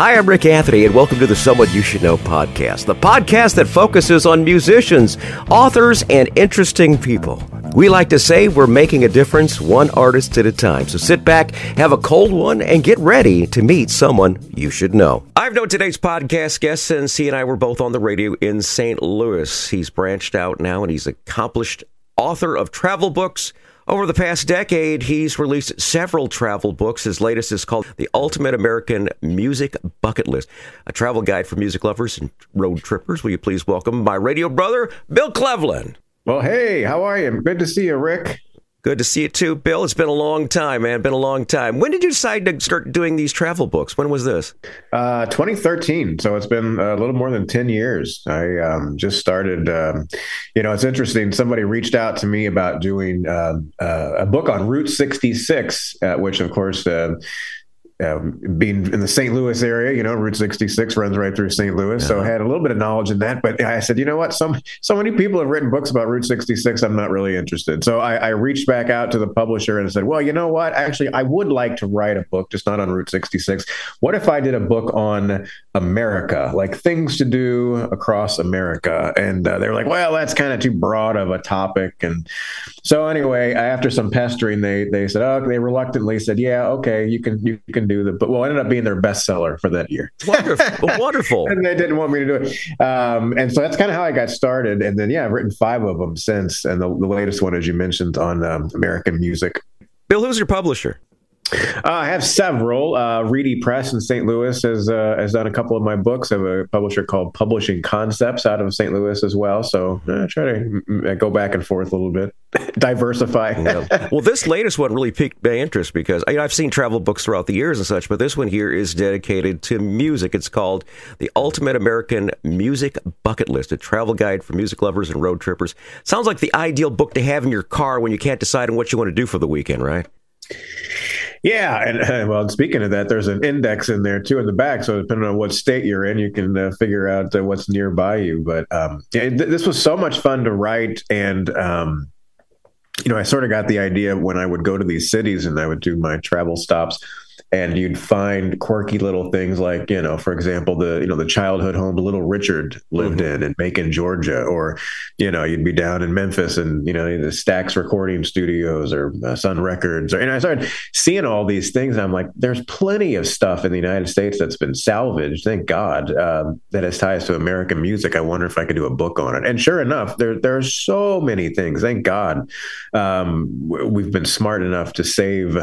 Hi, I'm Rik Anthony, and welcome to the Someone You Should Know podcast, the podcast that focuses on musicians, authors, and interesting people. We like to say we're making a difference one artist at a time. So sit back, have a cold one, and get ready to meet someone you should know. I've known today's podcast guest since he and I were both on the radio in St. Louis. He's branched out now and he's accomplished author of travel books over the past decade, he's released several travel books. His latest is called The Ultimate American Music Bucket List, a travel guide for music lovers and road trippers. Will you please welcome my radio brother, Bill Clevlen? Well, hey, how are you? Good to see you, Rik. Good to see you too, Bill. It's been a long time, man. Been a long time. When did you decide to start doing these travel books? When was this? Uh, 2013. So it's been a little more than 10 years. I um, just started. Um, you know, it's interesting. Somebody reached out to me about doing uh, uh, a book on Route 66, uh, which, of course, uh, um, being in the St. Louis area, you know, Route 66 runs right through St. Louis, yeah. so I had a little bit of knowledge in that. But I said, you know what, so so many people have written books about Route 66. I'm not really interested. So I, I reached back out to the publisher and said, well, you know what, actually, I would like to write a book, just not on Route 66. What if I did a book on America, like things to do across America? And uh, they were like, well, that's kind of too broad of a topic. And so anyway, after some pestering, they they said, oh, they reluctantly said, yeah, okay, you can you can do the, but well, ended up being their bestseller for that year. Wonderful, wonderful. and they didn't want me to do it, um, and so that's kind of how I got started. And then yeah, I've written five of them since, and the, the latest one, as you mentioned, on um, American music. Bill, who's your publisher? Uh, I have several. Uh, Reedy Press in St. Louis has uh, has done a couple of my books. I have a publisher called Publishing Concepts out of St. Louis as well. So I uh, try to go back and forth a little bit, diversify. yeah. Well, this latest one really piqued my interest because I, have seen travel books throughout the years and such, but this one here is dedicated to music. It's called The Ultimate American Music Bucket List, a travel guide for music lovers and road trippers. Sounds like the ideal book to have in your car when you can't decide on what you want to do for the weekend, right? Yeah, and uh, well, speaking of that, there's an index in there too in the back. So depending on what state you're in, you can uh, figure out uh, what's nearby you. But um, th- this was so much fun to write, and um, you know, I sort of got the idea when I would go to these cities and I would do my travel stops and you'd find quirky little things like you know for example the you know the childhood home little richard lived mm-hmm. in in macon georgia or you know you'd be down in memphis and you know the stax recording studios or uh, sun records or, and i started seeing all these things i'm like there's plenty of stuff in the united states that's been salvaged thank god um, that has ties to american music i wonder if i could do a book on it and sure enough there, there are so many things thank god um, we've been smart enough to save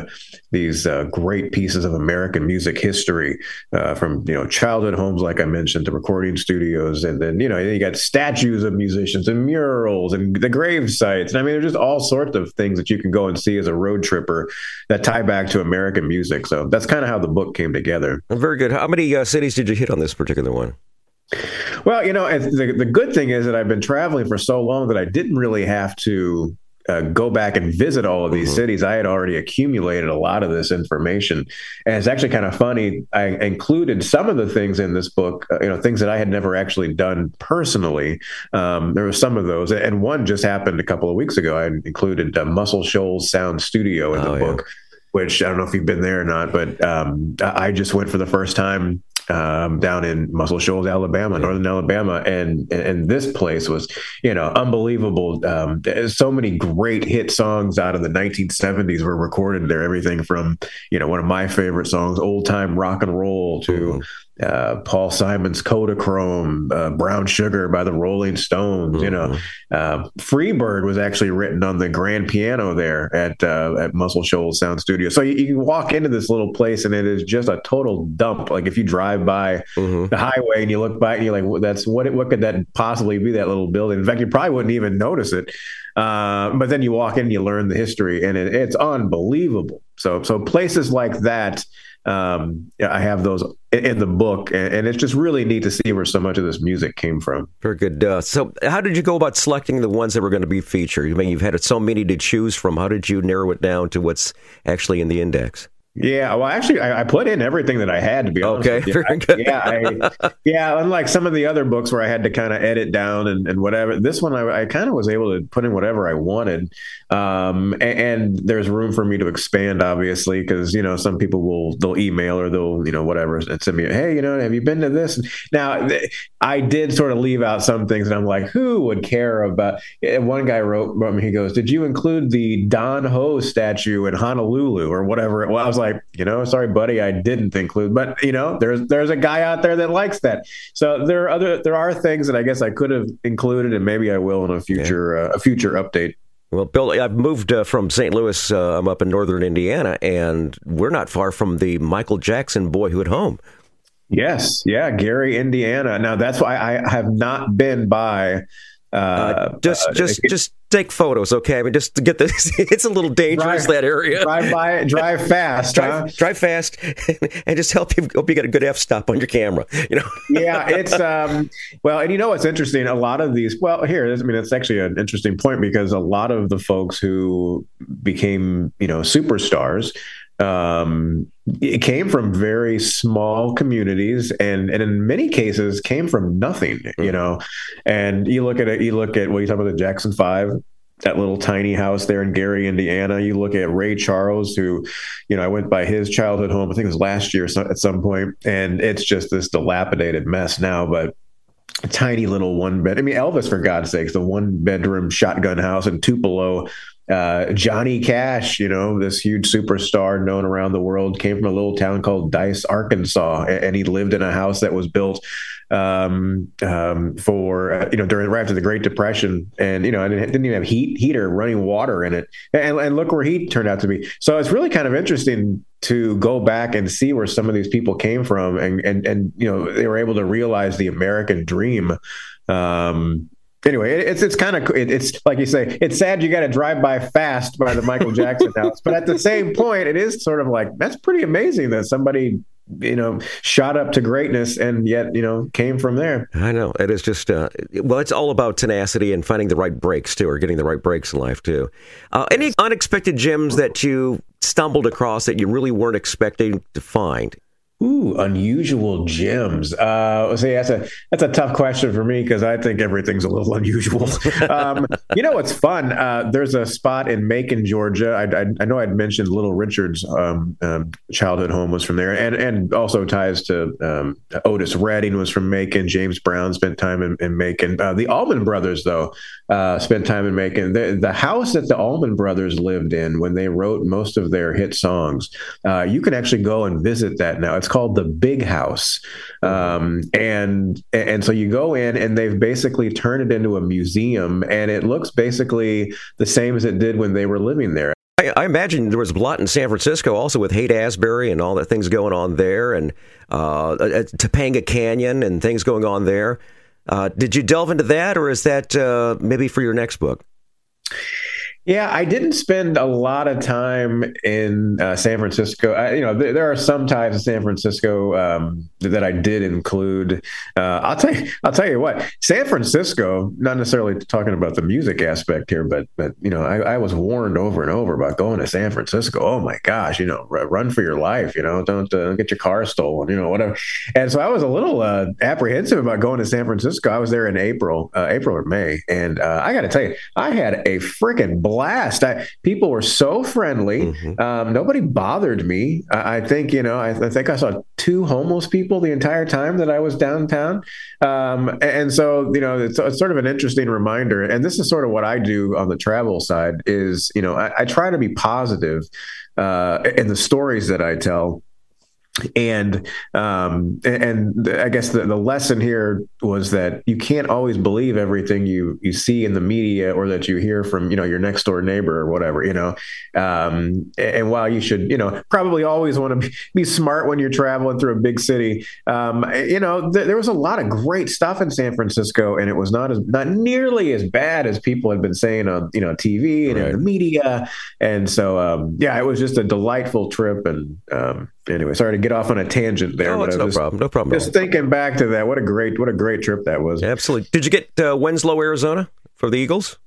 these uh, great pieces of American music history, uh, from you know childhood homes, like I mentioned, to recording studios, and then you know you got statues of musicians and murals and the grave sites. And I mean, there's just all sorts of things that you can go and see as a road tripper that tie back to American music. So that's kind of how the book came together. Very good. How many uh, cities did you hit on this particular one? Well, you know, the, the good thing is that I've been traveling for so long that I didn't really have to uh, go back and visit all of these mm-hmm. cities, I had already accumulated a lot of this information. And it's actually kind of funny. I included some of the things in this book, uh, you know, things that I had never actually done personally. Um, there were some of those, and one just happened a couple of weeks ago. I included uh, Muscle Shoals Sound Studio in oh, the book. Which I don't know if you've been there or not, but um, I just went for the first time um, down in Muscle Shoals, Alabama, northern Alabama, and and this place was you know unbelievable. Um, so many great hit songs out of the 1970s were recorded there. Everything from you know one of my favorite songs, old time rock and roll, to mm-hmm uh, Paul Simon's Kodachrome, uh, Brown Sugar by the Rolling Stones. Mm-hmm. You know, mm-hmm. uh, Freebird was actually written on the grand piano there at uh, at Muscle Shoals Sound Studio. So you, you, can walk into this little place and it is just a total dump. Like if you drive by mm-hmm. the highway and you look by and you're like, well, "That's what? What could that possibly be? That little building?" In fact, you probably wouldn't even notice it. Uh, but then you walk in, and you learn the history, and it, it's unbelievable. So so places like that um, I have those in the book, and, it's just really neat to see where so much of this music came from. Very good. Uh, so, how did you go about selecting the ones that were going to be featured? I mean, you've had so many to choose from. How did you narrow it down to what's actually in the index? Yeah, well, actually, I, I, put in everything that I had to be honest. Okay, very good. yeah, I, yeah. Unlike some of the other books where I had to kind of edit down and, and whatever, this one I, I kind of was able to put in whatever I wanted, um, and, and, there's room for me to expand, obviously, because you know some people will they'll email or they'll you know whatever and send me, hey, you know, have you been to this? Now, I did sort of leave out some things, and I'm like, who would care about? And one guy wrote, me, he goes, did you include the Don Ho statue in Honolulu or whatever? Well, I was like like, you know, sorry, buddy, I didn't include, but you know, there's there's a guy out there that likes that. So there are other there are things that I guess I could have included, and maybe I will in a future yeah. uh, a future update. Well, Bill, I've moved uh, from St. Louis. Uh, I'm up in northern Indiana, and we're not far from the Michael Jackson Boyhood Home. Yes, yeah, Gary, Indiana. Now that's why I have not been by uh, uh, just, uh, just, it, just take photos, okay? I mean, just to get this. It's a little dangerous drive, that area. Drive by, drive fast, drive, huh? drive fast, and just help you. Hope you get a good f stop on your camera. You know. yeah, it's um. Well, and you know what's interesting? A lot of these. Well, here, I mean, it's actually an interesting point because a lot of the folks who became, you know, superstars um, it came from very small communities and and in many cases came from nothing you mm. know and you look at it you look at what you talk about the jackson five that little tiny house there in Gary, Indiana. You look at Ray Charles, who, you know, I went by his childhood home. I think it was last year at some point, and it's just this dilapidated mess now. But a tiny little one bed. I mean, Elvis, for God's sakes, the one bedroom shotgun house in Tupelo uh, Johnny Cash, you know, this huge superstar known around the world, came from a little town called Dyess, Arkansas, and he lived in a house that was built um, um, for uh, you know during right after the Great Depression, and you know, and it didn't even have heat heater running water in it, and, and look where he turned out to be. So it's really kind of interesting to go back and see where some of these people came from, and and and you know, they were able to realize the American dream. Um, anyway, it's it's kind of it's like you say, it's sad you got to drive by fast by the Michael Jackson house, but at the same point, it is sort of like that's pretty amazing that somebody you know shot up to greatness and yet you know came from there. I know it is just uh, well, it's all about tenacity and finding the right breaks too, or getting the right breaks in life too. Uh, any unexpected gems that you stumbled across that you really weren't expecting to find? Ooh, unusual gems. Uh, see, that's a that's a tough question for me because I think everything's a little unusual. um, you know what's fun? Uh, there's a spot in Macon, Georgia. I, I, I know I'd mentioned Little Richard's um, um, childhood home was from there, and and also ties to um, Otis Redding was from Macon. James Brown spent time in, in Macon. Uh, the Allman Brothers, though, uh, spent time in Macon. The, the house that the Allman Brothers lived in when they wrote most of their hit songs, uh, you can actually go and visit that now. It's called the Big House, um, and and so you go in and they've basically turned it into a museum, and it looks basically the same as it did when they were living there. I, I imagine there was a lot in San Francisco also with Haight Ashbury and all the things going on there, and uh, Topanga Canyon and things going on there. Uh, did you delve into that, or is that uh, maybe for your next book? Yeah, I didn't spend a lot of time in uh, San Francisco. I, you know, th- there are some times in San Francisco um, that I did include. Uh, I'll tell you. I'll tell you what. San Francisco, not necessarily talking about the music aspect here, but but you know, I, I was warned over and over about going to San Francisco. Oh my gosh, you know, r- run for your life. You know, don't uh, get your car stolen. You know, whatever. And so I was a little uh, apprehensive about going to San Francisco. I was there in April, uh, April or May, and uh, I got to tell you, I had a freaking. I, people were so friendly. Mm-hmm. Um, nobody bothered me. I, I think you know. I, I, think I saw two homeless people the entire time that I was downtown. Um, and so you know, it's, it's, sort of an interesting reminder. And this is sort of what I do on the travel side. Is you know, I, I try to be positive uh, in the stories that I tell and um, and I guess the, the lesson here was that you can't always believe everything you you see in the media or that you hear from you know your next door neighbor or whatever you know. Um, and while you should you know probably always want to be, smart when you're traveling through a big city, um, you know th- there was a lot of great stuff in San Francisco, and it was not as not nearly as bad as people had been saying on you know TV and right. in the media. And so um, yeah, it was just a delightful trip and um, anyway, sorry to get off on a tangent there. Oh, but no just, problem. No problem. Just thinking back to that, what a great, what a great trip that was. Absolutely. Did you get uh, Winslow, Arizona, for the Eagles?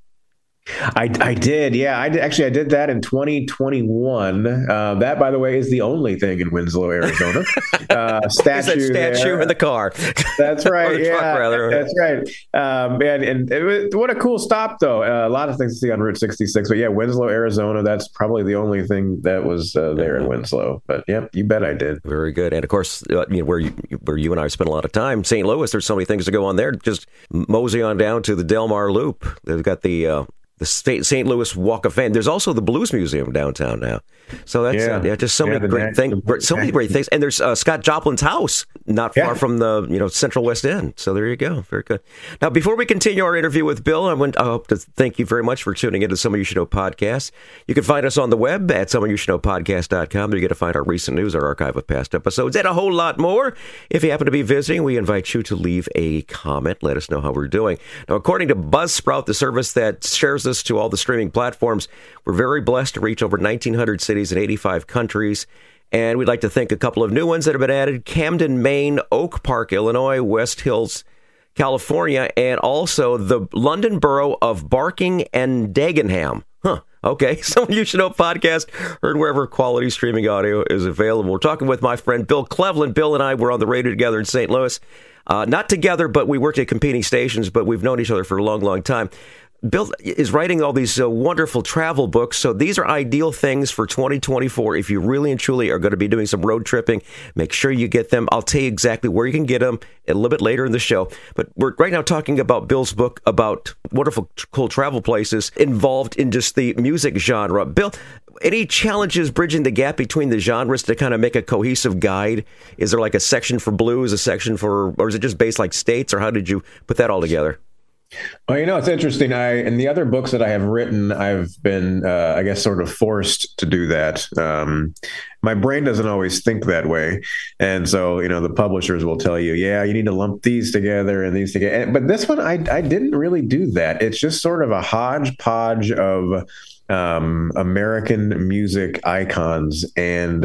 I, I did, yeah. I did, actually I did that in 2021. Uh, that, by the way, is the only thing in Winslow, Arizona. Uh, statue, statue there. in the car. That's right. yeah, truck, that's right. Um, and, and it, what a cool stop, though. Uh, a lot of things to see on Route 66, but yeah, Winslow, Arizona. That's probably the only thing that was uh, there in Winslow. But yeah, you bet I did. Very good. And of course, uh, you know, where you, where you and I spent a lot of time, St. Louis. There's so many things to go on there. Just mosey on down to the Delmar Loop. They've got the uh, the St. Louis Walk of Fame. There's also the Blues Museum downtown now. So that's yeah, uh, yeah just so yeah, many great things. So many great things. And there's uh, Scott Joplin's house, not far yeah. from the you know Central West End. So there you go. Very good. Now, before we continue our interview with Bill, I want I hope to thank you very much for tuning into Someone You Should Know podcast. You can find us on the web at someoneyoushouldknowpodcast.com. There you get to find our recent news, our archive of past episodes, and a whole lot more. If you happen to be visiting, we invite you to leave a comment. Let us know how we're doing. Now, according to Buzzsprout, the service that shares us to all the streaming platforms, we're very blessed to reach over 1,900 cities in 85 countries. And we'd like to thank a couple of new ones that have been added Camden, Maine, Oak Park, Illinois, West Hills, California, and also the London borough of Barking and Dagenham. Huh. Okay, someone you should know podcast heard wherever quality streaming audio is available. We're talking with my friend Bill Clevlen. Bill and I were on the radio together in St. Louis. Uh, not together, but we worked at competing stations, but we've known each other for a long, long time. Bill is writing all these uh, wonderful travel books. So these are ideal things for 2024. If you really and truly are going to be doing some road tripping, make sure you get them. I'll tell you exactly where you can get them a little bit later in the show. But we're right now talking about Bill's book about wonderful, cool travel places involved in just the music genre. Bill, any challenges bridging the gap between the genres to kind of make a cohesive guide? Is there like a section for blues, a section for, or is it just based like states, or how did you put that all together? Well, you know, it's interesting. I in the other books that I have written, I've been, uh, I guess, sort of forced to do that. Um, my brain doesn't always think that way, and so you know, the publishers will tell you, "Yeah, you need to lump these together and these together." But this one, I I didn't really do that. It's just sort of a hodgepodge of um, American music icons, and,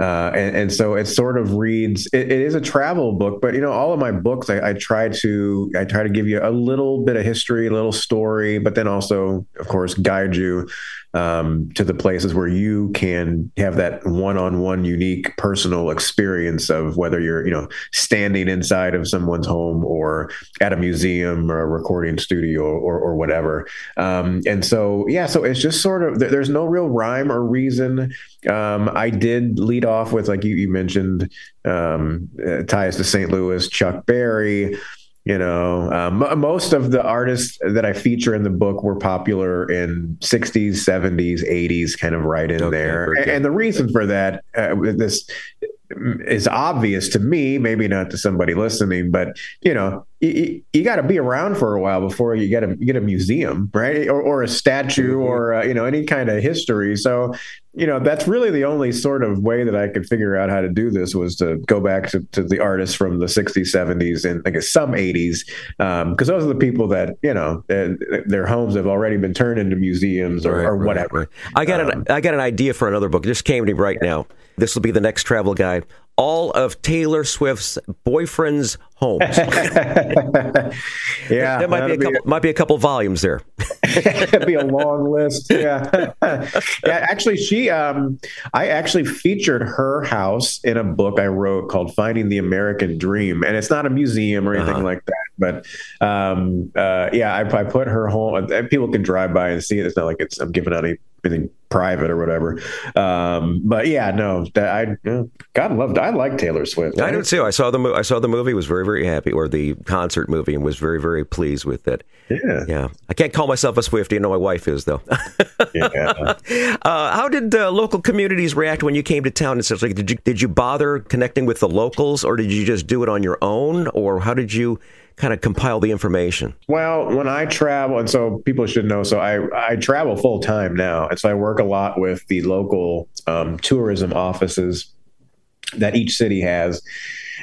uh, and, and so it sort of reads. It, it is a travel book, but you know, all of my books, I, I, try to I try to give you a little bit of history, a little story, but then also, of course, guide you um, to the places where you can have that one-on-one unique personal experience of whether you're you know standing inside of someone's home or at a museum or a recording studio or, or whatever. Um, and so yeah so it's just sort of there's no real rhyme or reason. Um, i did lead off with like you, you mentioned um, uh, ties to st louis chuck berry you know, um, most of the artists that I feature in the book were popular in 60s, 70s, 80s, kind of right in okay, there. And, and, the reason for that, uh, this is obvious to me, maybe not to somebody listening, but you know, you, you got to be around for a while before you get a you get a museum, right, or, or a statue, mm-hmm. or uh, you know, any kind of history. So you know that's really the only sort of way that I could figure out how to do this was to go back to, to the artists from the 60s, 70s, and I guess some 80s, because um, those are the people that you know their homes have already been turned into museums or, right, or whatever. Right, right. I got um, an I got an idea for another book. It just came to me right now. This will be the next travel guide all of Taylor Swift's boyfriend's homes. yeah, there might be a couple. Be, might be a couple volumes there. It'd be a long list. Yeah, yeah. Actually, she. Um, I actually featured her house in a book I wrote called "Finding the American Dream," and it's not a museum or anything uh-huh. like that. But um, uh, yeah, I, I, put her home. People can drive by and see it. It's not like it's I'm giving out any anything private or whatever. Um, but yeah, no, I you God loved. I like Taylor Swift. I, I do too. I saw the movie. I saw the movie. Was very very happy, or the concert movie, and was very very pleased with it. Yeah, yeah. I can't call myself a Swiftie. I know my wife is though. yeah. Uh, how did uh, local communities react when you came to town and such? Like, did you did you bother connecting with the locals, or did you just do it on your own, or how did you? Kind of compile the information? Well, when I travel, and so people should know, so I, I travel full time now. And so I work a lot with the local um, tourism offices that each city has.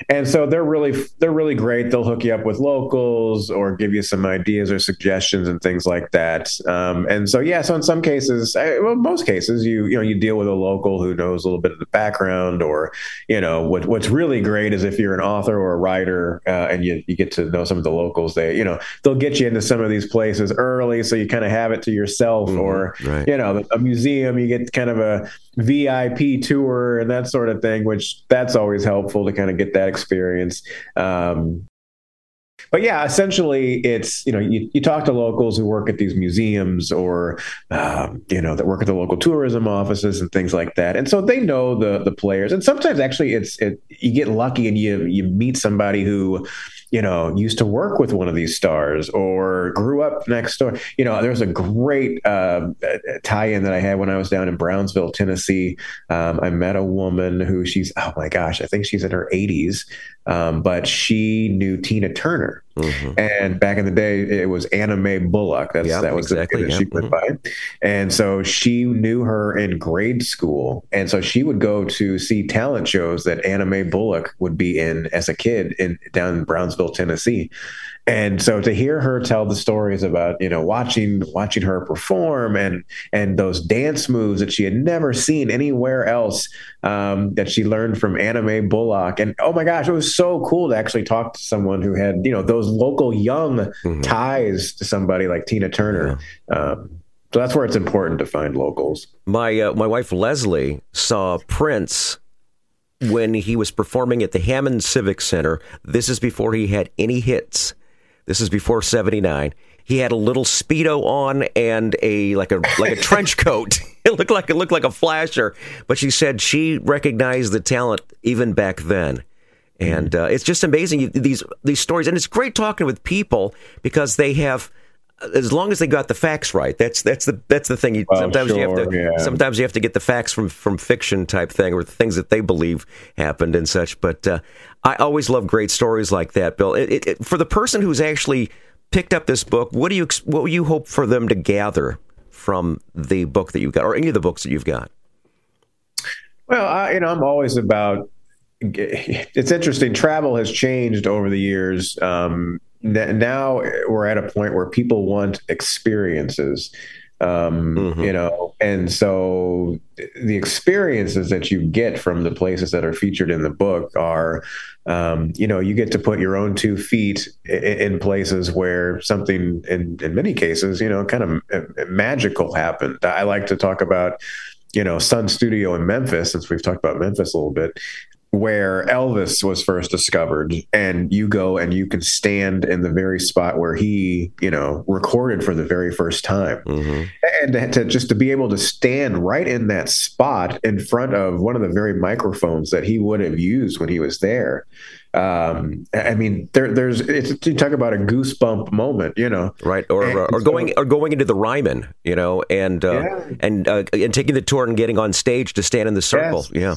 And so they're really they're really great. They'll hook you up with locals or give you some ideas or suggestions and things like that. Um, and so yeah, so in some cases, I, well, most cases, you you know you deal with a local who knows a little bit of the background, or you know what what's really great is if you're an author or a writer uh, and you you get to know some of the locals. They you know they'll get you into some of these places early, so you kind of have it to yourself, mm-hmm, or right. you know a museum, you get kind of a VIP tour and that sort of thing, which that's always helpful to kind of get that experience. Um, but yeah, essentially, it's you know you, you talk to locals who work at these museums or um, you know that work at the local tourism offices and things like that, and so they know the the players. And sometimes actually, it's it, you get lucky and you you meet somebody who you know, used to work with one of these stars or grew up next door. You know, there was a great uh, tie-in that I had when I was down in Brownsville, Tennessee. Um, I met a woman who she's oh my gosh, I think she's in her 80s, um, but she knew Tina Turner. Mm-hmm. And back in the day, it was Anna Mae Bullock. That's, yep, that was exactly, the yep. she went mm-hmm. by. And so she knew her in grade school. And so she would go to see talent shows that Anna Mae Bullock would be in as a kid in down in Brownsville, Tennessee. And so to hear her tell the stories about, you know, watching watching her perform and and those dance moves that she had never seen anywhere else um, that she learned from Anna Mae Bullock. And oh my gosh, it was so cool to actually talk to someone who had, you know, those local young mm-hmm. ties to somebody like Tina Turner. Yeah. Um, so that's where it's important to find locals. My uh, my wife Leslie saw Prince when he was performing at the Hammond Civic Center. This is before he had any hits. This is before 79. He had a little speedo on and a like a like a trench coat. It looked like it looked like a flasher, but she said she recognized the talent even back then. And uh, it's just amazing these these stories, and it's great talking with people because they have as long as they got the facts right. That's that's the that's the thing. You, well, sometimes sure, you have to yeah. sometimes you have to get the facts from from fiction type thing or the things that they believe happened and such. But uh, I always love great stories like that, Bill. It, it, for the person who's actually picked up this book, what do you what do you hope for them to gather from the book that you've got, or any of the books that you've got? Well, I, you know, I'm always about. It's interesting. Travel has changed over the years. Um, now we're at a point where people want experiences um, mm-hmm. you know and so the experiences that you get from the places that are featured in the book are um, you know you get to put your own two feet in, in places where something in, in many cases you know kind of uh, magical happened i like to talk about you know sun studio in memphis since we've talked about memphis a little bit where Elvis was first discovered, and you go and you can stand in the very spot where he, you know, recorded for the very first time, mm-hmm. and to, just to be able to stand right in that spot in front of one of the very microphones that he would have used when he was there. Um, I mean, there, there's it's you talk about a goosebump moment, you know, right? Or and, or, going or going into the Ryman, you know, and uh, yeah. and uh, and taking the tour and getting on stage to stand in the circle, yes. yeah.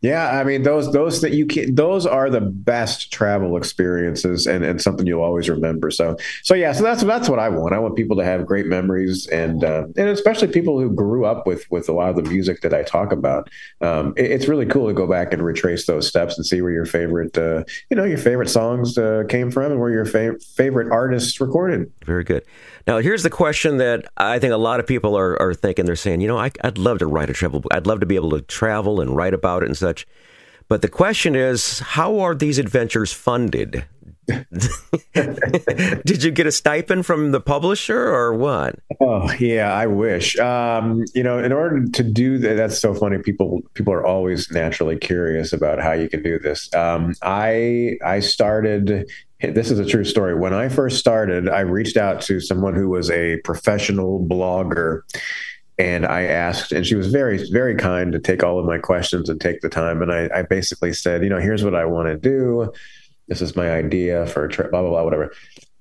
Yeah, I mean those those that you can those are the best travel experiences and, and something you'll always remember. So so yeah, so that's that's what I want. I want people to have great memories and uh, and especially people who grew up with with a lot of the music that I talk about. Um, it, it's really cool to go back and retrace those steps and see where your favorite uh, you know your favorite songs uh, came from and where your fa- favorite artists recorded. Very good. Now, here's the question that I think a lot of people are, are thinking. They're saying, you know, I, would love to write a travel. I'd love to be able to travel and write about it and such. But the question is, how are these adventures funded? Did you get a stipend from the publisher or what? Oh yeah, I wish. Um, you know, in order to do that, that's so funny. People people are always naturally curious about how you can do this. Um, I I started this is a true story. When I first started, I reached out to someone who was a professional blogger and I asked, and she was very, very kind to take all of my questions and take the time. And I, I basically said, you know, here's what I want to do. This is my idea for a trip, blah, blah, blah, whatever.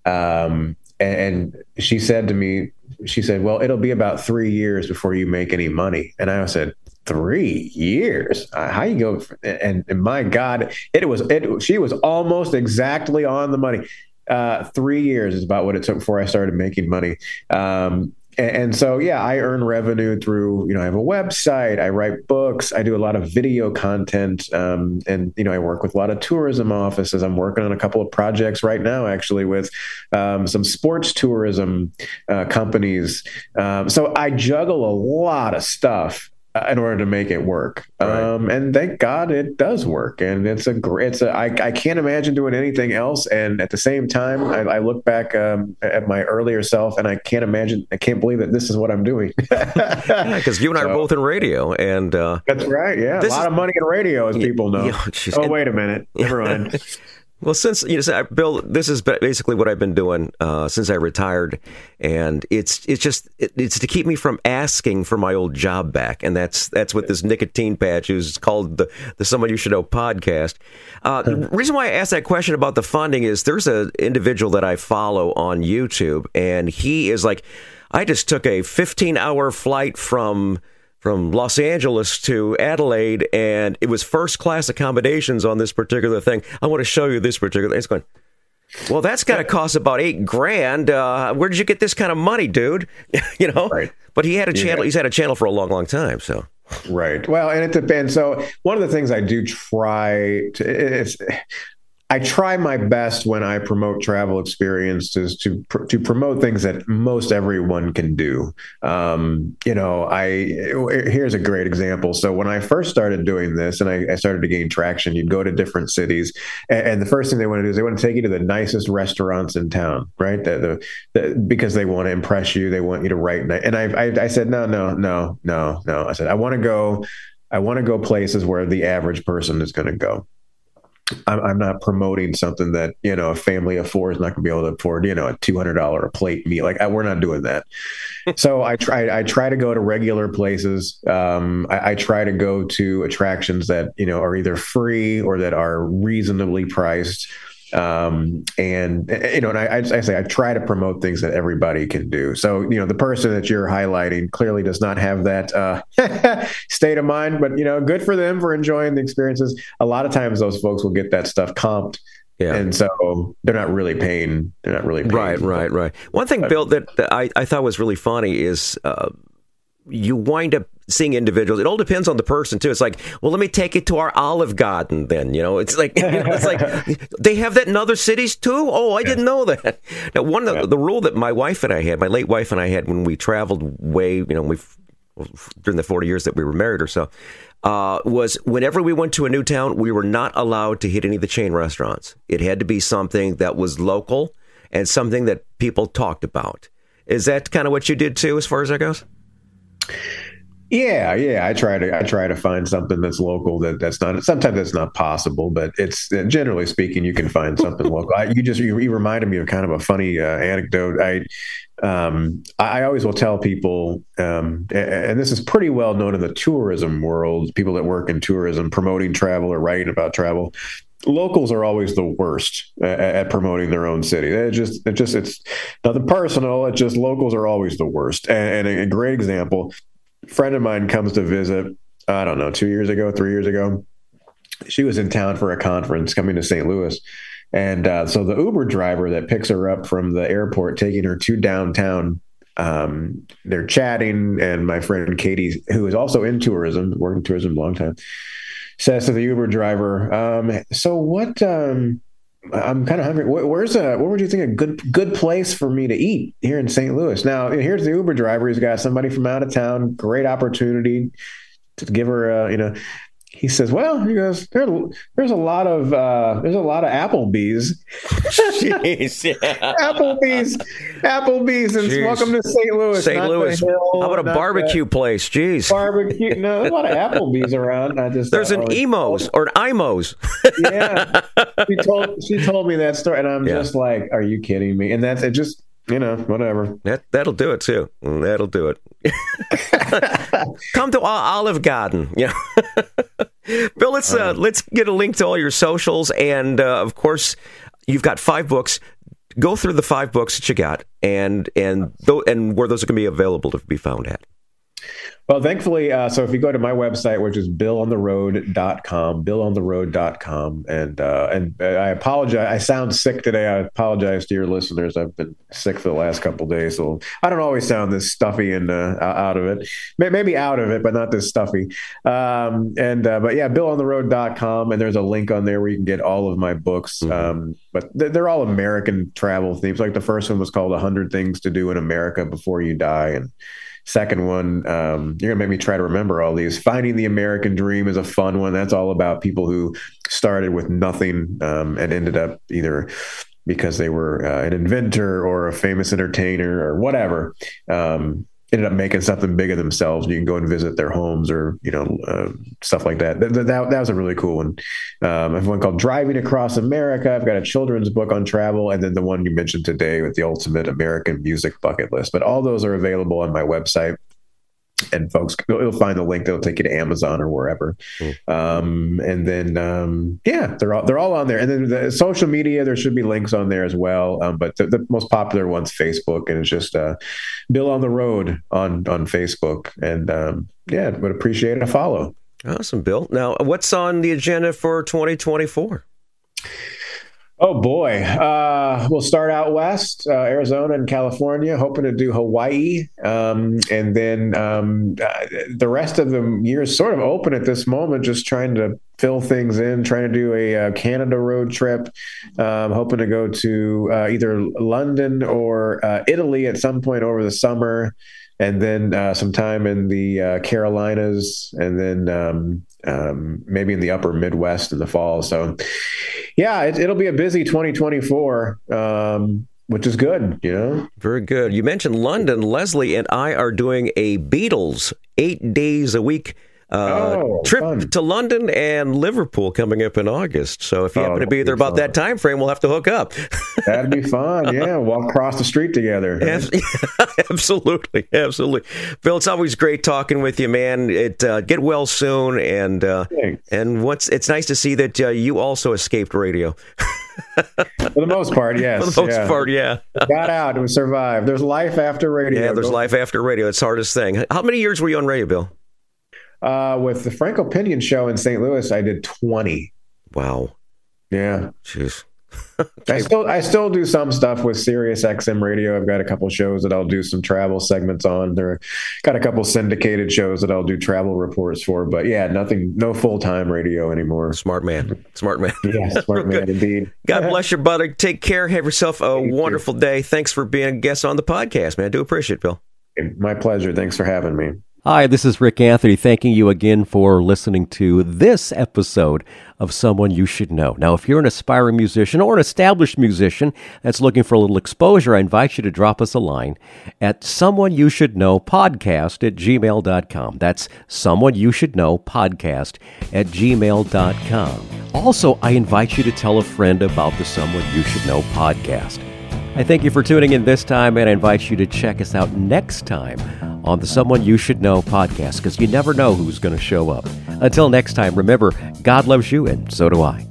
Um, and, and she said to me, she said, well, it'll be about three years before you make any money. And I said, three years. Uh, how you go? And, and, my God, it was it. She was almost exactly on the money. Uh, three years is about what it took before I started making money. Um, and, so, yeah, I earn revenue through, you know, I have a website, I write books, I do a lot of video content, um, and, you know, I work with a lot of tourism offices. I'm working on a couple of projects right now, actually, with um, some sports tourism uh, companies. Um, so I juggle a lot of stuff in order to make it work. Right. Um, and thank God it does work. And it's a great, it's a, I, I can't imagine doing anything else. And at the same time, I, I look back um, at my earlier self and I can't imagine, I can't believe that this is what I'm doing. Because you and I so, are both in radio. And uh, that's right. Yeah. A lot is, of money in radio, as people know. oh, wait a minute. Never mind. Well, since you know, Bill, this is basically what I've been doing uh, since I retired, and it's it's just it, it's to keep me from asking for my old job back, and that's that's what this nicotine patch is called the the Someone You Should Know podcast. Uh, the reason why I asked that question about the funding is there's an individual that I follow on YouTube, and he is like, I just took a 15 hour flight from from Los Angeles to Adelaide, and it was first class accommodations on this particular thing. I want to show you this particular. It's going. Well, that's got to cost about eight grand. Uh, where did you get this kind of money, dude? you know. Right. But he had a channel. Yeah. He's had a channel for a long, long time. So. Right. Well, and it depends. So one of the things I do try to it's I try my best when I promote travel experiences to pr- to promote things that most everyone can do. Um, you know, I here's a great example. So when I first started doing this, and I, I started to gain traction, you'd go to different cities, and, and, the first thing they want to do is they want to take you to the nicest restaurants in town, right? The, the, the, because they want to impress you, they want you to write. And I, I, I said, no, no, no, no, no. I said, I want to go. I want to go places where the average person is going to go. I'm, not promoting something that you know a family of four is not going to be able to afford. You know, a two hundred dollar a plate meal. Like I, we're not doing that. so I try. I try to go to regular places. Um, I, I, try to go to attractions that you know are either free or that are reasonably priced um, and you know, and I, I, say I try to promote things that everybody can do. So you know, the person that you're highlighting clearly does not have that uh, state of mind, but you know, good for them for enjoying the experiences. A lot of times, those folks will get that stuff comped. Yeah. And so they're not really paying. They're not really paying. Right, right, right. One thing, Bill, that, that I, I thought was really funny is uh, you wind up seeing individuals. It all depends on the person too. It's like, well, let me take it to our Olive Garden. Then you know, it's like you know, it's like they have that in other cities too. Oh, I yeah. didn't know that. Now, one of the, yeah. the rule that my wife and I had, my late wife and I had when we traveled way, you know, we've during the forty years that we were married or so. Uh, was whenever we went to a new town, we were not allowed to hit any of the chain restaurants. It had to be something that was local and something that people talked about. Is that kind of what you did too, as far as that goes? Yeah, yeah. I try to I try to find something that's local that that's not sometimes that's not possible, but it's generally speaking you can find something local. I, you just you, you, reminded me of kind of a funny uh, anecdote. I um, I always will tell people, um, and this is pretty well known in the tourism world. People that work in tourism, promoting travel or writing about travel, locals are always the worst at, at promoting their own city. It just, it just, it's nothing personal. It just locals are always the worst. And, and a, a great example friend of mine comes to visit, I don't know, two years ago, three years ago. She was in town for a conference coming to St. Louis. And uh, so the Uber driver that picks her up from the airport, taking her to downtown, um, they're chatting. And my friend Katie, who is also in tourism, working tourism a long time, says to the Uber driver, um, "So what? Um, I'm kind of hungry. Where's a what would you think a good good place for me to eat here in St. Louis? Now here's the Uber driver. He's got somebody from out of town. Great opportunity to give her a you know he says, "Well, he goes, there, there's a lot of uh, there's a lot of Applebee's, Jeez, yeah. Applebee's, Applebee's, and Jeez. welcome to St. Louis, St. Louis. Hill, How about a barbecue place? Jeez, barbecue. No, there's a lot of Applebee's around. I just there's an oh, emos or an imos. yeah, she told she told me that story, and I'm yeah. just like, "Are you kidding me?" And that's it. Just you know, whatever. That that'll do it too. That'll do it. Come to Olive Garden. Yeah. Bill, let's uh, let's get a link to all your socials, and uh, of course, you've got five books. Go through the five books that you got, and and th- and where those are going to be available to be found at. Well, thankfully, uh, so if you go to my website, which is billontheroad.com, billontheroad.com, and uh, and I apologize. I sound sick today. I apologize to your listeners. I've been sick for the last couple days, so I don't always sound this stuffy and uh, out of it. Maybe out of it, but not this stuffy. Um, and uh, but yeah, billontheroad.com, and there's a link on there where you can get all of my books. Mm-hmm. Um, but they're all American travel themes. Like the first one was called "100 Things to Do in America Before You Die," and Second one, um, you're gonna make me try to remember all these. Finding the American Dream is a fun one. That's all about people who started with nothing um, and ended up either because they were uh, an inventor or a famous entertainer or whatever. Um, ended up making something big of themselves. You can go and visit their homes or you know uh, stuff like that. That, that. that was a really cool one. Um, I have one called Driving Across America. I've got a children's book on travel, and then the one you mentioned today with the ultimate American music bucket list. But all those are available on my website and folks you'll find the link that'll take you to Amazon or wherever. Mm. Um, and then um, yeah, they're all they're all on there. And then the social media, there should be links on there as well. Um, but the, the, most popular one's Facebook, and it's just uh, Bill on the Road on on Facebook. And um, yeah, would appreciate a follow. Awesome, Bill. Now, what's on the agenda for 2024? Oh boy, uh, we'll start out west, uh, Arizona and California, hoping to do Hawaii, um, and then um, uh, the rest of the year is sort of open at this moment. Just trying to fill things in, trying to do a, a uh, Canada road trip, um, hoping to go to uh, either London or uh, Italy at some point over the summer and then uh, some time in the uh, Carolinas, and then um, um, maybe in the upper Midwest in the fall. So, yeah, it, will be a busy 2024. Um, which is good, you know. Very good. You mentioned London. Leslie and I are doing a Beatles eight days a week uh, oh, trip fun. to London and Liverpool coming up in August. So if you oh, happen to be there about fun. that time frame, we'll have to hook up. that'd be fun. Yeah, walk across the street together. absolutely, absolutely. Bill, it's always great talking with you, man. It uh, get well soon, and uh, and what's it's nice to see that uh, you also escaped radio. For the most part, yes. For the most yeah. part, yeah. Got out and survived. There's life after radio. Yeah, there's Go. life after radio. It's the hardest thing. How many years were you on radio, Bill? Uh, with the Frank O. Pinion show in St. Louis, I did 20. Wow. Yeah. Jeez. I still I still do some stuff with Sirius XM radio. I've got a couple shows that I'll do some travel segments on. There got a couple syndicated shows that I'll do travel reports for. But yeah, nothing no full time radio anymore. Smart man. Smart man. yeah, smart man indeed. God bless your brother. Take care. Have yourself a Thank wonderful you. day. Thanks for being a guest on the podcast, man. I do appreciate it, Bill. My pleasure. Thanks for having me. Hi, this is Rik Anthony, thanking you again for listening to this episode of Someone You Should Know. Now, if you're an aspiring musician or an established musician that's looking for a little exposure, I invite you to drop us a line at Someone You Should Know podcast at gmail.com. That's Someone You Should Know podcast at gmail.com. Also, I invite you to tell a friend about the Someone You Should Know podcast. I thank you for tuning in this time, and I invite you to check us out next time on the Someone You Should Know podcast because you never know who's going to show up. Until next time, remember, God loves you, and so do I.